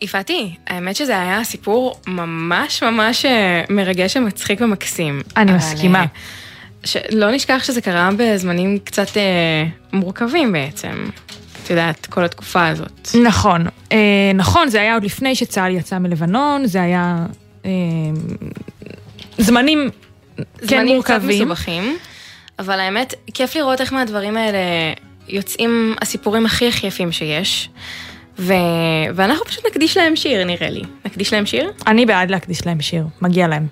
יפעתי, האמת שזה היה סיפור ממש ממש אה, מרגש ומצחיק ומקסים. אני אבל, מסכימה. אה, שלא נשכח שזה קרה בזמנים קצת אה, מורכבים בעצם. את יודעת, כל התקופה הזאת. נכון, אה, נכון, זה היה עוד לפני שצה"ל יצא מלבנון, זה היה אה, זמנים כן זמנים קצת מורכבים. מסובכים, אבל האמת, כיף לראות איך מהדברים האלה יוצאים הסיפורים הכי הכי יפים שיש. ו... ואנחנו פשוט נקדיש להם שיר, נראה לי. נקדיש להם שיר? אני בעד להקדיש להם שיר, מגיע להם.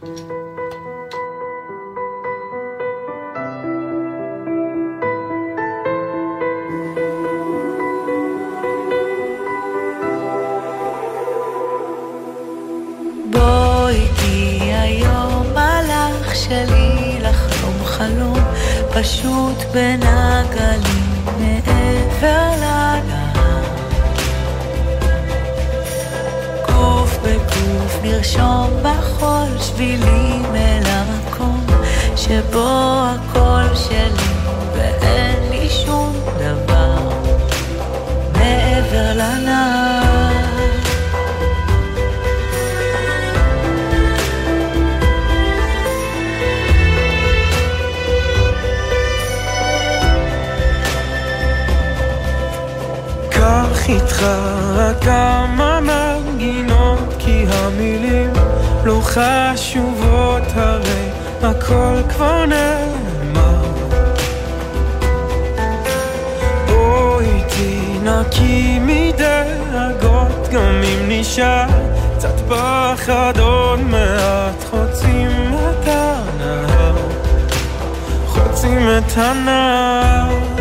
פשוט בין הגלים נרשום בחול שבילים אל המקום שבו הכל שלי ואין לי שום דבר מעבר לנהר קח איתך רק כי המילים לא חשובות הרי הכל כבר נאמר. בוא איתי נקי מדאגות גם אם נשאר קצת פחד עוד מעט חוצים את הנהר. חוצים את הנהר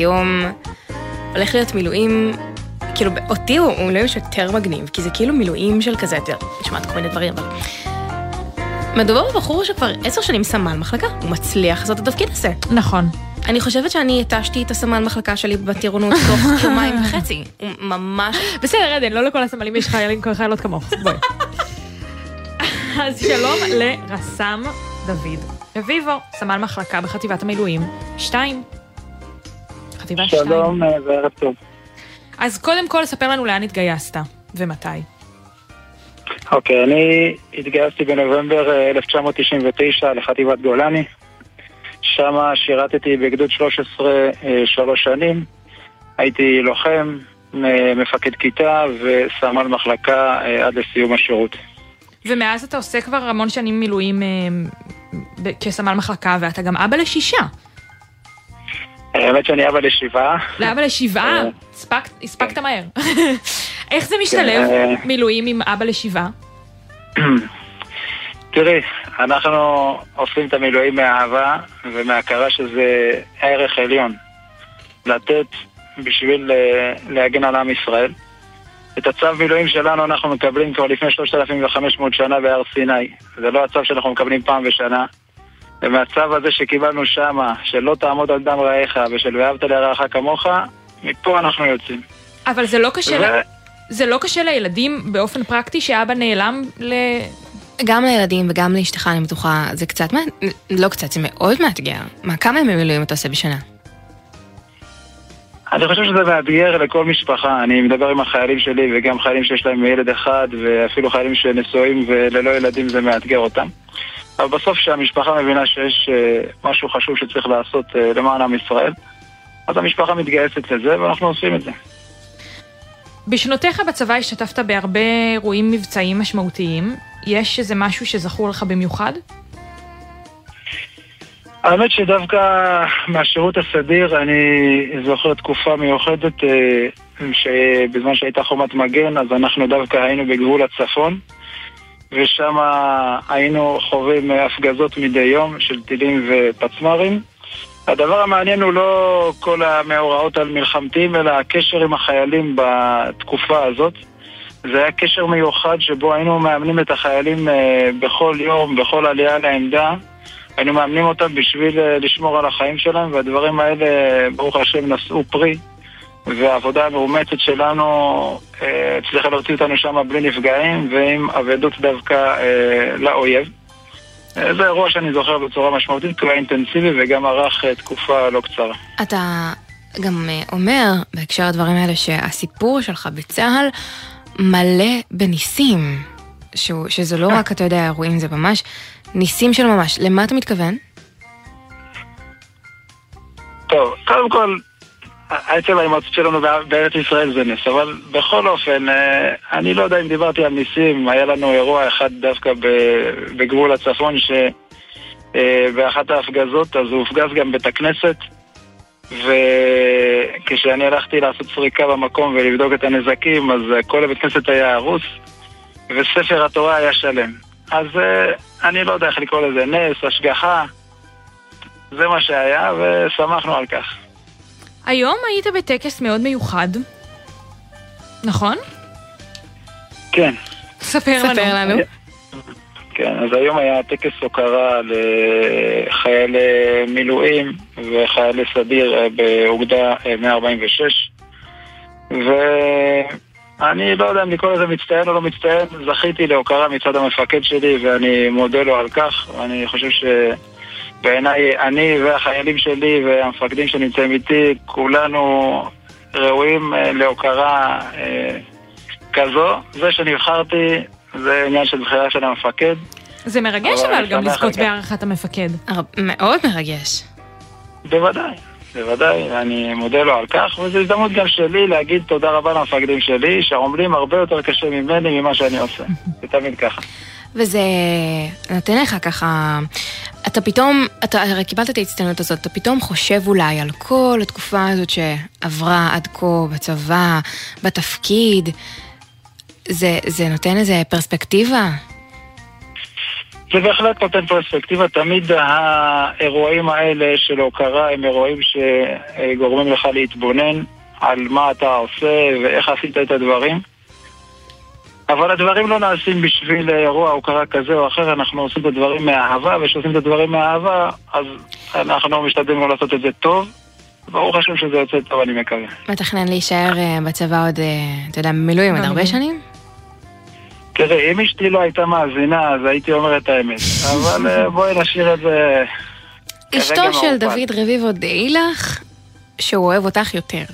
היום הולך להיות מילואים, כאילו אותי הוא מילואים שיותר מגניב, כי זה כאילו מילואים של כזה, אתה יודע, נשמעת כל מיני דברים, אבל... מדובר בבחור שכבר עשר שנים סמל מחלקה, הוא מצליח לעשות את התפקיד הזה. נכון. אני חושבת שאני התשתי את הסמל מחלקה שלי בטירונות תוך יומיים וחצי. הוא ממש... בסדר, עדן, לא לכל הסמלים יש חיילים כל חיילות כמוך. בואי. אז שלום לרס"ם דוד רביבו, סמל מחלקה בחטיבת המילואים 2. חטיבה 2. שלום אה, וערב טוב. אז קודם כל, ספר לנו לאן התגייסת ומתי. אוקיי, אני התגייסתי בנובמבר אה, 1999 לחטיבת גולני. שם שירתתי בגדוד 13 אה, שלוש שנים. הייתי לוחם, אה, מפקד כיתה וסמל מחלקה אה, עד לסיום השירות. ומאז אתה עושה כבר המון שנים מילואים אה, כסמל מחלקה, ואתה גם אבא לשישה. האמת שאני אבא לשבעה. לאבא לשבעה, הספקת- הספקת מהר. איך זה משתלב, כן, אה, מילואים עם אבא לשבעה? תראי, אנחנו עושים את המילואים מאהבה ומהכרה שזה ערך עליון. לתת בשביל אה, להגן על עם ישראל. את הצו מילואים שלנו אנחנו מקבלים כבר לפני 3,500 שנה בהר סיני. זה לא הצו שאנחנו מקבלים פעם בשנה. ומהצו הזה שקיבלנו שמה, של לא תעמוד על דם רעיך ושל ואהבת לרעך כמוך, מפה אנחנו יוצאים. אבל זה לא קשה, ו- ל- זה לא קשה לילדים באופן פרקטי שאבא נעלם ל... גם לילדים וגם לאשתך, אני בטוחה, זה קצת, מא- לא קצת, זה מאוד מאתגר. מה, כמה ימי מילואים אתה עושה בשנה? אני חושב שזה מאתגר לכל משפחה. אני מדבר עם החיילים שלי וגם חיילים שיש להם ילד אחד ואפילו חיילים שנשואים וללא ילדים זה מאתגר אותם. אבל בסוף כשהמשפחה מבינה שיש אה, משהו חשוב שצריך לעשות אה, למען עם ישראל, אז המשפחה מתגייסת לזה ואנחנו עושים את זה. בשנותיך בצבא השתתפת בהרבה אירועים מבצעיים משמעותיים. יש איזה משהו שזכור לך במיוחד? האמת שדווקא מהשירות הסדיר אני זוכר תקופה מיוחדת אה, שבזמן שהייתה חומת מגן אז אנחנו דווקא היינו בגבול הצפון ושם היינו חווים הפגזות מדי יום של טילים ופצמ"רים. הדבר המעניין הוא לא כל המאורעות על מלחמתיים אלא הקשר עם החיילים בתקופה הזאת. זה היה קשר מיוחד שבו היינו מאמנים את החיילים אה, בכל יום, בכל עלייה לעמדה. היינו מאמנים אותם בשביל אה, לשמור על החיים שלהם, והדברים האלה, ברוך השם, נשאו פרי. והעבודה המאומצת שלנו אה, הצליחה להוציא אותנו שם בלי נפגעים ועם אבדות דווקא אה, לאויב. אה, זה אירוע שאני זוכר בצורה משמעותית, כי הוא היה אינטנסיבי וגם ארך אה, תקופה לא קצרה. אתה גם אה, אומר, בהקשר לדברים האלה, שהסיפור שלך בצה"ל מלא בניסים. שהוא, שזה לא רק, אתה יודע, אירועים, זה ממש ניסים של ממש. למה אתה מתכוון? טוב, קודם כל, עצם ההימצאות שלנו בא- בארץ ישראל זה נס, אבל בכל אופן, אה, אני לא יודע אם דיברתי על ניסים, היה לנו אירוע אחד דווקא בגבול הצפון, שבאחת ההפגזות, אז הוא הופגז גם בית הכנסת, וכשאני הלכתי לעשות סריקה במקום ולבדוק את הנזקים, אז אה, כל הבית כנסת היה הרוס, וספר התורה היה שלם. אז אה, אני לא יודע איך לקרוא לזה, נס, השגחה, זה מה שהיה, ושמחנו על כך. היום היית בטקס מאוד מיוחד, נכון? כן. ספר לנו. ספר לנו. כן, אז היום היה טקס הוקרה לחיילי מילואים וחיילי סדיר אה, באוגדה אה, 146 ואני לא יודע אם לקרוא לזה מצטיין או לא מצטיין, זכיתי להוקרה מצד המפקד שלי ואני מודה לו על כך אני חושב שבעיניי אני והחיילים שלי והמפקדים שנמצאים איתי כולנו ראויים אה, להוקרה אה, כזו. זה שנבחרתי זה עניין של בחירה של המפקד. זה מרגש אבל גם לזכות. בהערכת המפקד. מאוד מרגש. בוודאי, בוודאי, אני מודה לו על כך, וזו הזדמנות גם שלי להגיד תודה רבה למפקדים שלי, שעומלים הרבה יותר קשה ממני ממה שאני עושה. זה תמיד ככה. וזה נותן לך ככה, אתה פתאום, אתה הרי קיבלת את ההצטיינות הזאת, אתה פתאום חושב אולי על כל התקופה הזאת שעברה עד כה בצבא, בתפקיד, זה, זה נותן איזה פרספקטיבה? זה בהחלט נותן פרספקטיבה, תמיד האירועים האלה של הוקרה הם אירועים שגורמים לך להתבונן על מה אתה עושה ואיך עשית את הדברים. אבל הדברים לא נעשים בשביל אירוע הוקרה כזה או אחר, אנחנו עושים את הדברים מאהבה, וכשעושים את הדברים מאהבה, אז אנחנו משתדלים לא לעשות את זה טוב. ברוך השם שזה יוצא טוב, אני מקווה. מתכנן להישאר אה, בצבא עוד, אה, אתה יודע, במילואים עוד הרבה שנים? תראי, אם אשתי לא הייתה מאזינה, אז הייתי אומר את האמת. אבל אה, בואי נשאיר את זה... אשתו של. דוד רביבו דעי לך שהוא אוהב אותך יותר.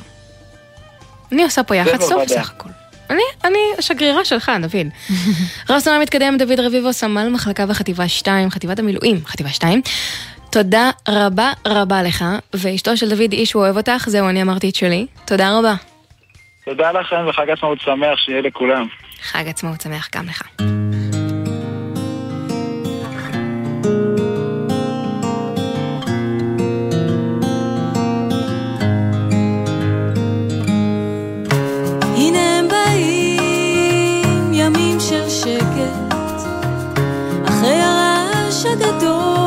אני עושה פה יח"צ טוב בוודאי. בסך הכל. אני, אני השגרירה שלך, דוד. רב סמל מתקדם דוד רביבו, סמל מחלקה בחטיבה 2, חטיבת המילואים, חטיבה 2. תודה רבה רבה לך, ואשתו של דוד איש הוא אוהב אותך, זהו, אני אמרתי את שלי. תודה רבה. תודה לכם וחג עצמאות שמח שיהיה לכולם. חג עצמאות שמח גם לך. rocha de dor.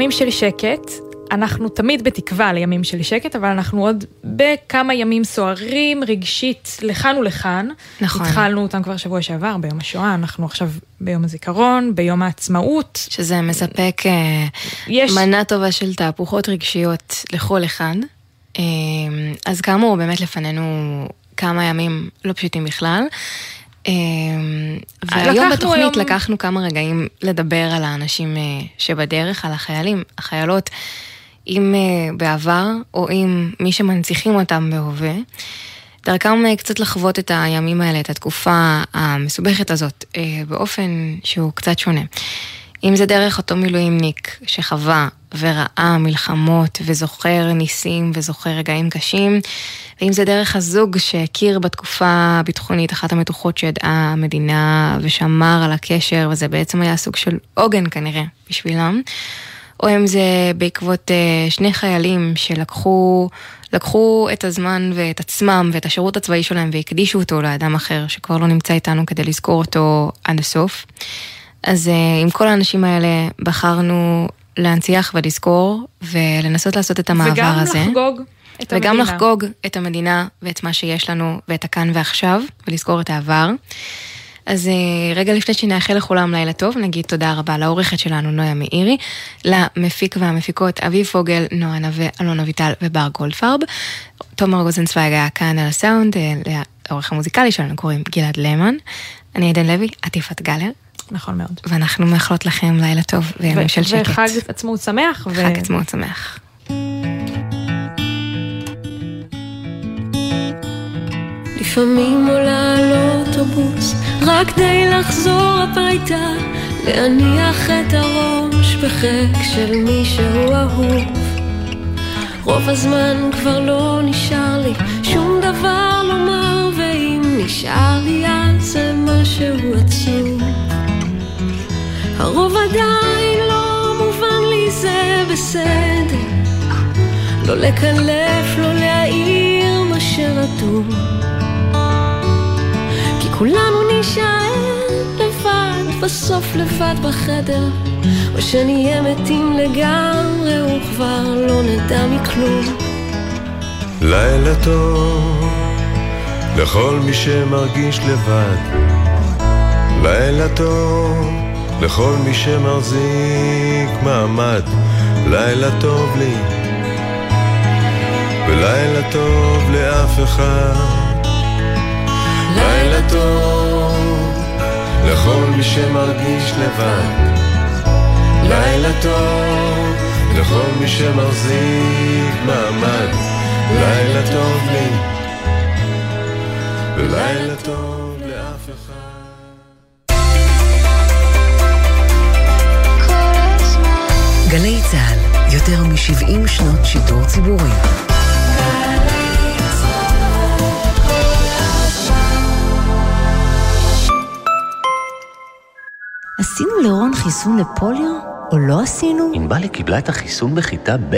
ימים של שקט, אנחנו תמיד בתקווה לימים של שקט, אבל אנחנו עוד בכמה ימים סוערים רגשית לכאן ולכאן. נכון. התחלנו אותם כבר שבוע שעבר, ביום השואה, אנחנו עכשיו ביום הזיכרון, ביום העצמאות. שזה מספק אה, יש- מנה טובה של תהפוכות רגשיות לכל אחד. אה, אז כאמור, באמת לפנינו כמה ימים לא פשוטים בכלל. אה, והיום בתוכנית היום- לקחנו כמה רגעים לדבר על האנשים אה, שבדרך, על החיילים, החיילות, אם אה, בעבר או אם מי שמנציחים אותם בהווה. דרכם אה, קצת לחוות את הימים האלה, את התקופה המסובכת הזאת, באופן שהוא קצת שונה. אם זה דרך אותו מילואימניק שחווה וראה מלחמות וזוכר ניסים וזוכר רגעים קשים, ואם זה דרך הזוג שהכיר בתקופה הביטחונית אחת המתוחות שידעה המדינה ושמר על הקשר, וזה בעצם היה סוג של עוגן כנראה בשבילם. או אם זה בעקבות אה, שני חיילים שלקחו לקחו את הזמן ואת עצמם ואת השירות הצבאי שלהם והקדישו אותו לאדם אחר שכבר לא נמצא איתנו כדי לזכור אותו עד הסוף. אז אה, עם כל האנשים האלה בחרנו להנציח ולזכור ולנסות לעשות את המעבר וגם הזה. לחגוג את וגם המדינה. לחגוג את המדינה ואת מה שיש לנו ואת הכאן ועכשיו ולזכור את העבר. אז אה, רגע לפני שנאחל לכולם לילה טוב, נגיד תודה רבה לעורכת שלנו נויה מאירי, למפיק והמפיקות אביב פוגל, נועה נווה, אלון אביטל ובר גולדפרב. תומר רוזנצוויג היה כאן על הסאונד, אה, לעורך המוזיקלי שלנו קוראים גלעד למן. אני עדן לוי, את יפעת גלר. נכון מאוד. ואנחנו מאחלות לכם לילה טוב וימים של שקט. וחג עצמאות שמח. ו- חג עצמאות שמח. לפעמים עולה על אוטובוס רק כדי לחזור הביתה, להניח את הראש בחק של מישהו אהוב. רוב הזמן כבר לא נשאר לי שום דבר לומר, ואם נשאר לי אז זה משהו עצוב. הרוב עדיין לא מובן לי, זה בסדר. לא לקלף, לא להעיר מה שרטוב. כי כולנו נישאר לבד, בסוף לבד בחדר, או שנהיה מתים לגמרי וכבר לא נדע מכלום. לילה טוב לכל מי שמרגיש לבד. לילה טוב לכל מי שמחזיק מעמד. לילה טוב לי ולילה טוב לאף אחד. לילה טוב לכל מי שמרגיש לבד. לילה טוב לכל מי שמחזיק מעמד. לילה טוב לי ולילה טוב יותר מ-70 שנות שידור ציבורי. עשינו לרון חיסון לפוליו, או לא עשינו? ענבלי קיבלה את החיסון בכיתה ב'?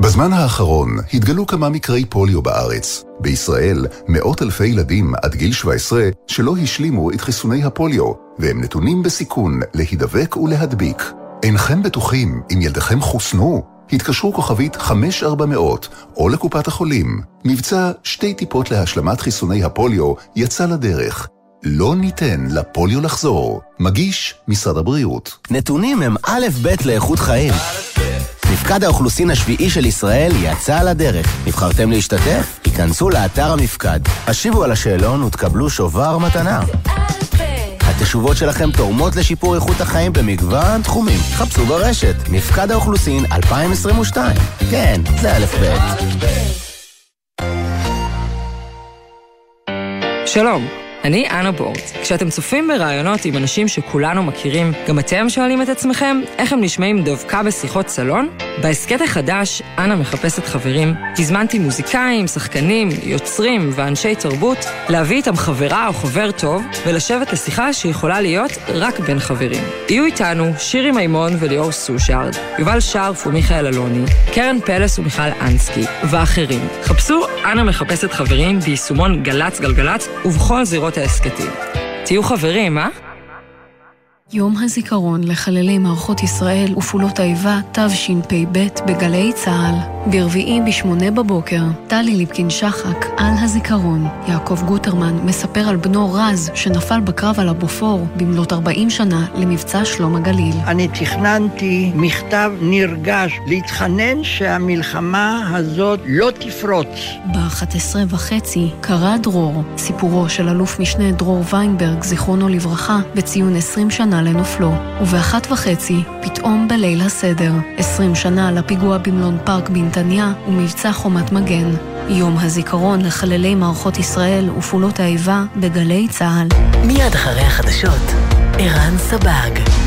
בזמן האחרון התגלו כמה מקרי פוליו בארץ. בישראל, מאות אלפי ילדים עד גיל 17 שלא השלימו את חיסוני הפוליו, והם נתונים בסיכון להידבק ולהדביק. אינכם בטוחים אם ילדיכם חוסנו? התקשרו כוכבית 5400 או לקופת החולים. מבצע שתי טיפות להשלמת חיסוני הפוליו יצא לדרך. לא ניתן לפוליו לחזור. מגיש משרד הבריאות. נתונים הם א' ב' לאיכות חיים. מפקד האוכלוסין השביעי של ישראל יצא לדרך. נבחרתם להשתתף? היכנסו לאתר המפקד. השיבו על השאלון ותקבלו שובר מתנה. התשובות שלכם תורמות לשיפור איכות החיים במגוון תחומים. חפשו ברשת, מפקד האוכלוסין 2022. כן, זה א' ב'. שלום, אני אנה בורט. כשאתם צופים בראיונות עם אנשים שכולנו מכירים, גם אתם שואלים את עצמכם איך הם נשמעים דווקא בשיחות סלון? בהסכת החדש, אנה מחפשת חברים, הזמנתי מוזיקאים, שחקנים, יוצרים ואנשי תרבות להביא איתם חברה או חבר טוב ולשבת לשיחה שיכולה להיות רק בין חברים. יהיו איתנו שירי מימון וליאור סושארד, יובל שרף ומיכאל אלוני, קרן פלס ומיכל אנסקי ואחרים. חפשו אנה מחפשת חברים ביישומון גל"צ גלגלצ ובכל זירות ההסכתים. תהיו חברים, אה? יום הזיכרון לחללי מערכות ישראל ופעולות האיבה תשפ"ב בגלי צה"ל. ברביעי בשמונה בבוקר, טלי ליפקין שחק על הזיכרון. יעקב גוטרמן מספר על בנו רז שנפל בקרב על הבופור במלאת 40 שנה למבצע שלום הגליל. אני תכננתי מכתב נרגש להתחנן שהמלחמה הזאת לא תפרוץ. ב-11 וחצי קרא דרור, סיפורו של אלוף משנה דרור ויינברג, זיכרונו לברכה, בציון 20 שנה לנופלו. ובאחת וחצי, פתאום בליל הסדר, 20 שנה לפיגוע במלון פארק בנתניה ומבצע חומת מגן. יום הזיכרון לחללי מערכות ישראל ופעולות האיבה בגלי צה"ל. מיד אחרי החדשות, ערן סבג.